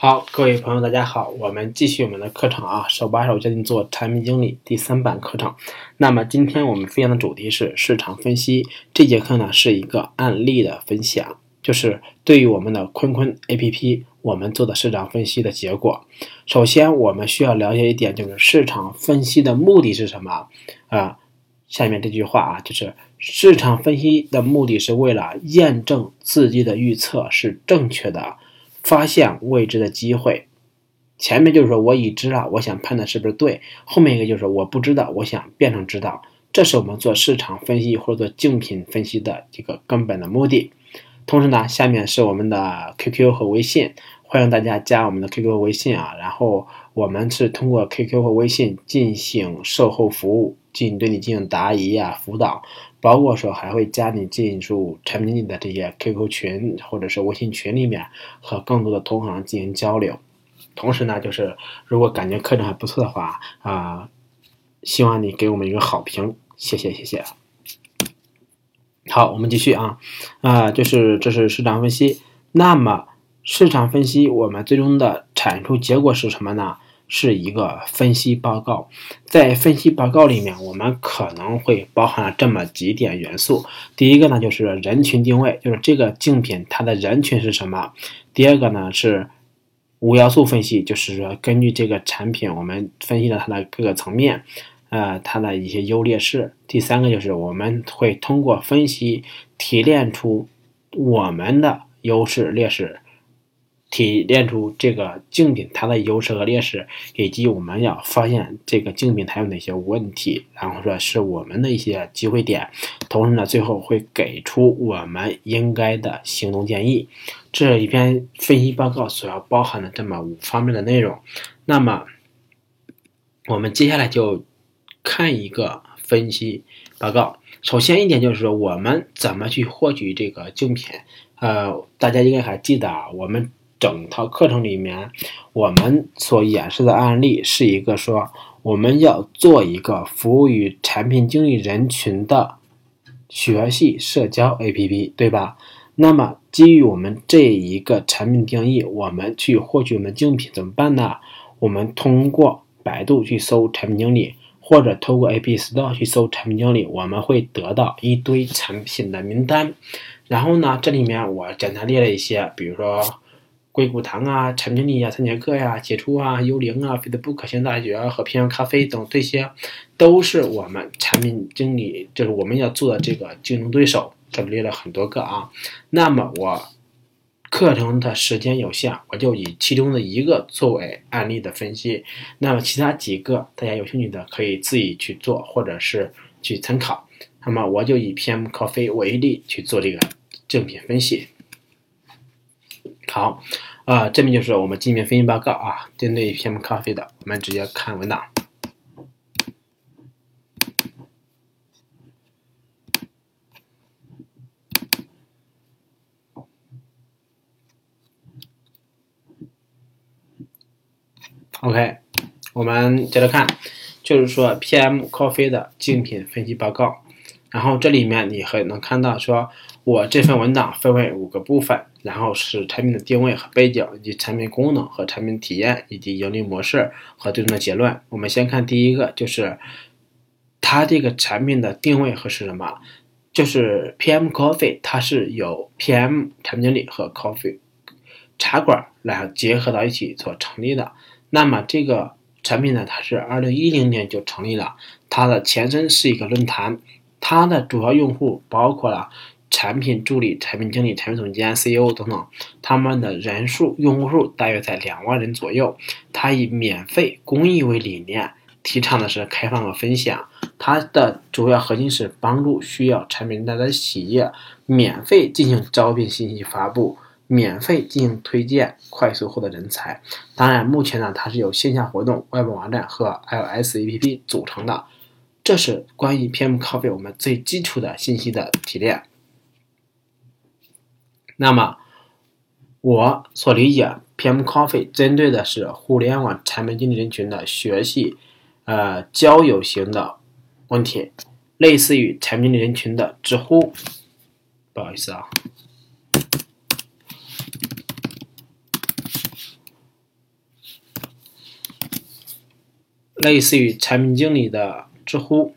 好，各位朋友，大家好，我们继续我们的课程啊，手把手教你做产品经理第三版课程。那么今天我们分享的主题是市场分析。这节课呢是一个案例的分享，就是对于我们的坤坤 APP，我们做的市场分析的结果。首先我们需要了解一点，就是市场分析的目的是什么啊？下面这句话啊，就是市场分析的目的是为了验证自己的预测是正确的。发现未知的机会，前面就是说我已知了，我想判断是不是对；后面一个就是我不知道，我想变成知道。这是我们做市场分析或者做竞品分析的一个根本的目的。同时呢，下面是我们的 QQ 和微信，欢迎大家加我们的 QQ 微信啊。然后我们是通过 QQ 和微信进行售后服务，进对你进行答疑啊辅导。包括说还会加你进入产品经理的这些 QQ 群或者是微信群里面，和更多的同行进行交流。同时呢，就是如果感觉课程还不错的话啊，希望你给我们一个好评，谢谢谢谢。好，我们继续啊啊，就是这是市场分析。那么市场分析我们最终的产出结果是什么呢？是一个分析报告，在分析报告里面，我们可能会包含这么几点元素。第一个呢，就是人群定位，就是这个竞品它的人群是什么。第二个呢，是五要素分析，就是说根据这个产品，我们分析了它的各个层面，呃，它的一些优劣势。第三个就是我们会通过分析提炼出我们的优势劣势。提炼出这个竞品它的优势和劣势，以及我们要发现这个竞品它有哪些问题，然后说是我们的一些机会点，同时呢，最后会给出我们应该的行动建议。这一篇分析报告所要包含的这么五方面的内容。那么，我们接下来就看一个分析报告。首先一点就是说，我们怎么去获取这个竞品？呃，大家应该还记得啊，我们。整套课程里面，我们所演示的案例是一个说，我们要做一个服务于产品经理人群的学习社交 APP，对吧？那么基于我们这一个产品定义，我们去获取我们竞品怎么办呢？我们通过百度去搜产品经理，或者通过 App Store 去搜产品经理，我们会得到一堆产品的名单。然后呢，这里面我简单列了一些，比如说。硅谷堂啊，产品经理啊，三节课呀，杰出啊，幽灵啊，Facebook 现大学和平安咖啡等，这些都是我们产品经理，就是我们要做的这个竞争对手。这里列了很多个啊。那么我课程的时间有限，我就以其中的一个作为案例的分析。那么其他几个大家有兴趣的可以自己去做，或者是去参考。那么我就以 PM Coffee 为例去做这个竞品分析。好，啊，这边就是我们界面分析报告啊，针对 PM Coffee 的，我们直接看文档。OK，我们接着看，就是说 PM Coffee 的竞品分析报告，然后这里面你还能看到说。我这份文档分为五个部分，然后是产品的定位和背景，以及产品功能和产品体验，以及盈利模式和最终的结论。我们先看第一个，就是它这个产品的定位和是什么？就是 PM Coffee，它是由 PM 产品经理和 Coffee 茶馆来结合到一起所成立的。那么这个产品呢，它是二零一零年就成立了，它的前身是一个论坛，它的主要用户包括了。产品助理、产品经理、产品总监、CEO 等等，他们的人数、用户数大约在两万人左右。它以免费公益为理念，提倡的是开放和分享。它的主要核心是帮助需要产品人才的企业免费进行招聘信息发布，免费进行推荐，快速获得人才。当然，目前呢，它是由线下活动、外部网站和 iOS APP 组成的。这是关于 PM Coffee 我们最基础的信息的提炼。那么我所理解，PM Coffee 针对的是互联网产品经理人群的学习呃交友型的问题，类似于产品经理人群的知乎，不好意思啊。类似于产品经理的知乎。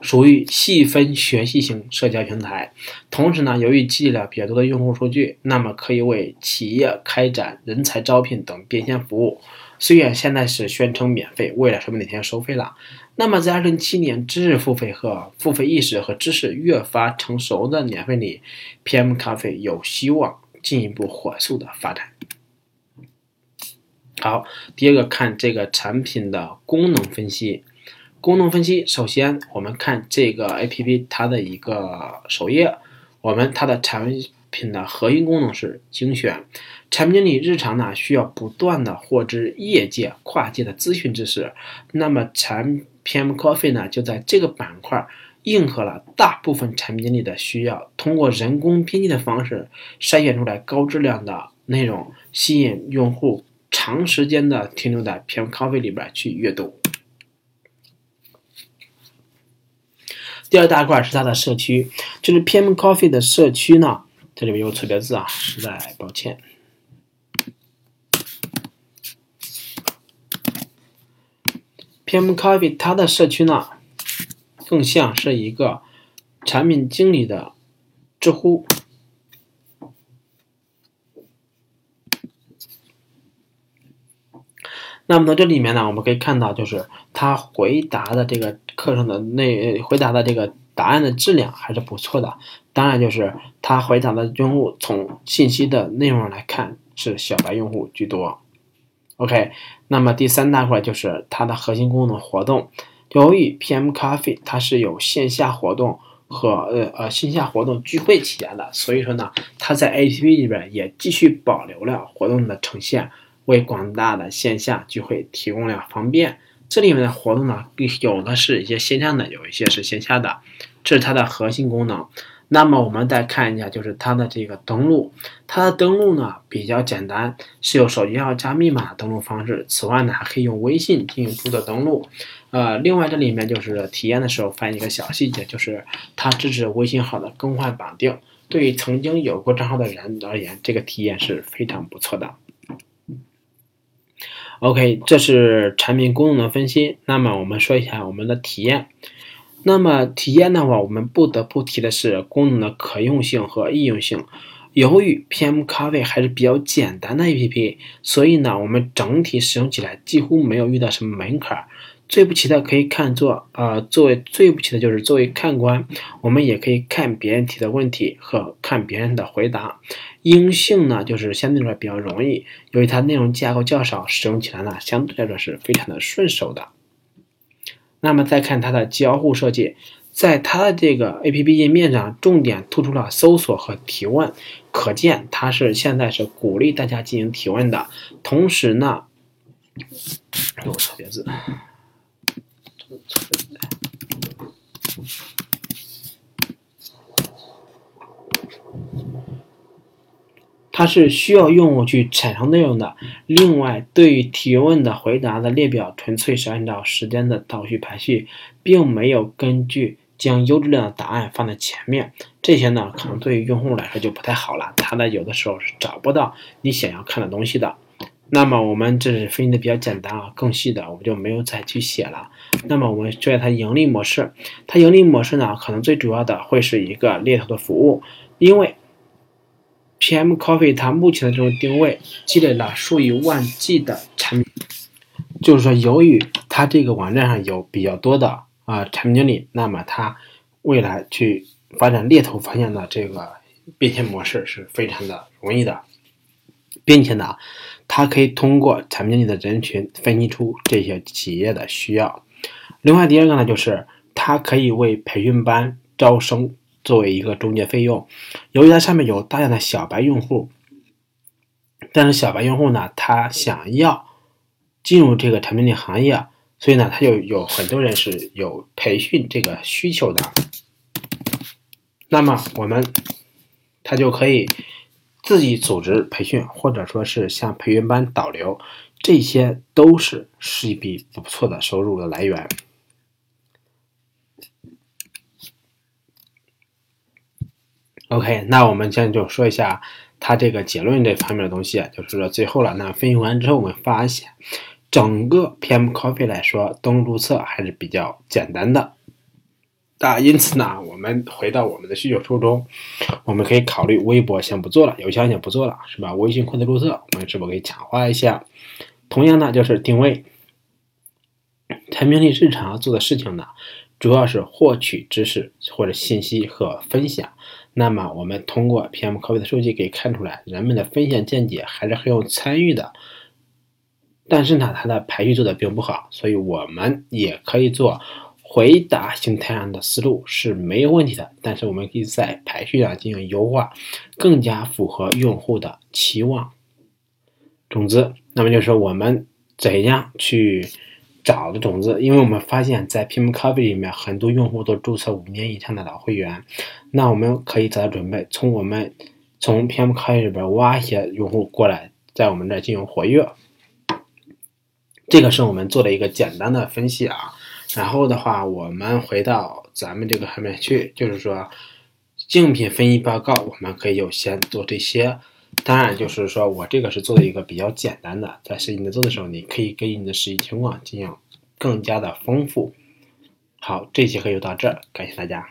属于细分学习型社交平台。同时呢，由于积累了比较多的用户数据，那么可以为企业开展人才招聘等变现服务。虽然现在是宣称免费，未来说不定哪天收费了。那么在二零一七年知识付费和付费意识和知识越发成熟的年份里，PM 咖啡有希望进一步火速的发展。好，第二个看这个产品的功能分析。功能分析，首先我们看这个 APP 它的一个首页，我们它的产品的核心功能是精选。产品经理日常呢需要不断的获知业界跨界的资讯知识，那么产 PM Coffee 呢就在这个板块应和了大部分产品经理的需要，通过人工编辑的方式筛选出来高质量的内容，吸引用户。长时间的停留在 PM Coffee 里边去阅读。第二大块是它的社区，就是 PM Coffee 的社区呢，这里面有错别字啊，实在抱歉。PM Coffee 它的社区呢，更像是一个产品经理的知乎。那么在这里面呢，我们可以看到，就是他回答的这个课程的内回答的这个答案的质量还是不错的。当然，就是他回答的用户从信息的内容来看是小白用户居多。OK，那么第三大块就是它的核心功能活动。由于 PM Coffee 它是有线下活动和呃呃线下活动聚会起家的，所以说呢，它在 APP 里边也继续保留了活动的呈现。为广大的线下聚会提供了方便。这里面的活动呢，有的是一些线上的，有一些是线下的，这是它的核心功能。那么我们再看一下，就是它的这个登录，它的登录呢比较简单，是有手机号加密码登录方式。此外呢，还可以用微信进行注册登录。呃，另外这里面就是体验的时候发现一个小细节，就是它支持微信号的更换绑定。对于曾经有过账号的人而言，这个体验是非常不错的。OK，这是产品功能的分析。那么我们说一下我们的体验。那么体验的话，我们不得不提的是功能的可用性和易用性。由于 PM 咖啡还是比较简单的 APP，所以呢，我们整体使用起来几乎没有遇到什么门槛。最不齐的可以看作，呃，作为最不齐的就是作为看官，我们也可以看别人提的问题和看别人的回答。应性呢，就是相对来说比较容易，由于它内容架构较少，使用起来呢相对来说是非常的顺手的。那么再看它的交互设计，在它的这个 APP 页面上，重点突出了搜索和提问，可见它是现在是鼓励大家进行提问的。同时呢，有错别字。它是需要用户去产生内容的。另外，对于提问的回答的列表，纯粹是按照时间的倒序排序，并没有根据将优质量的答案放在前面。这些呢，可能对于用户来说就不太好了。他呢，有的时候是找不到你想要看的东西的。那么我们这是分析的比较简单啊，更细的我们就没有再去写了。那么我们说一下它盈利模式，它盈利模式呢，可能最主要的会是一个猎头的服务，因为 PM Coffee 它目前的这种定位积累了数以万计的产品，就是说由于它这个网站上有比较多的啊产品经理，那么它未来去发展猎头方向的这个变现模式是非常的容易的，并且呢。它可以通过产品经理的人群分析出这些企业的需要。另外，第二个呢，就是它可以为培训班招生作为一个中介费用。由于它上面有大量的小白用户，但是小白用户呢，他想要进入这个产品经理行业，所以呢，他就有很多人是有培训这个需求的。那么我们他就可以。自己组织培训，或者说是向培训班导流，这些都是是一笔不错的收入的来源。OK，那我们现在就说一下它这个结论这方面的东西，就是说最后了。那分析完之后，我们发现整个 PM Coffee 来说，登录注册还是比较简单的。啊，因此呢，我们回到我们的需求初衷，我们可以考虑微博先不做了，邮箱先不做了，是吧？微信会的注册，我们是否可以强化一下？同样呢，就是定位，产品力日常做的事情呢，主要是获取知识或者信息和分享。那么，我们通过 PM COV 的数据可以看出来，人们的分享见解还是很有参与的。但是呢，它的排序做的并不好，所以我们也可以做。回答形态上的思路是没有问题的，但是我们可以在排序上进行优化，更加符合用户的期望。种子，那么就是我们怎样去找的种子？因为我们发现，在 PM Coffee 里面，很多用户都注册五年以上的老会员，那我们可以早准备，从我们从 PM Coffee 里边挖一些用户过来，在我们这进行活跃。这个是我们做的一个简单的分析啊。然后的话，我们回到咱们这个上面去，就是说，竞品分析报告，我们可以优先做这些。当然，就是说我这个是做的一个比较简单的，在实际在做的时候，你可以根据你的实际情况进行更加的丰富。好，这节课就到这儿，感谢大家。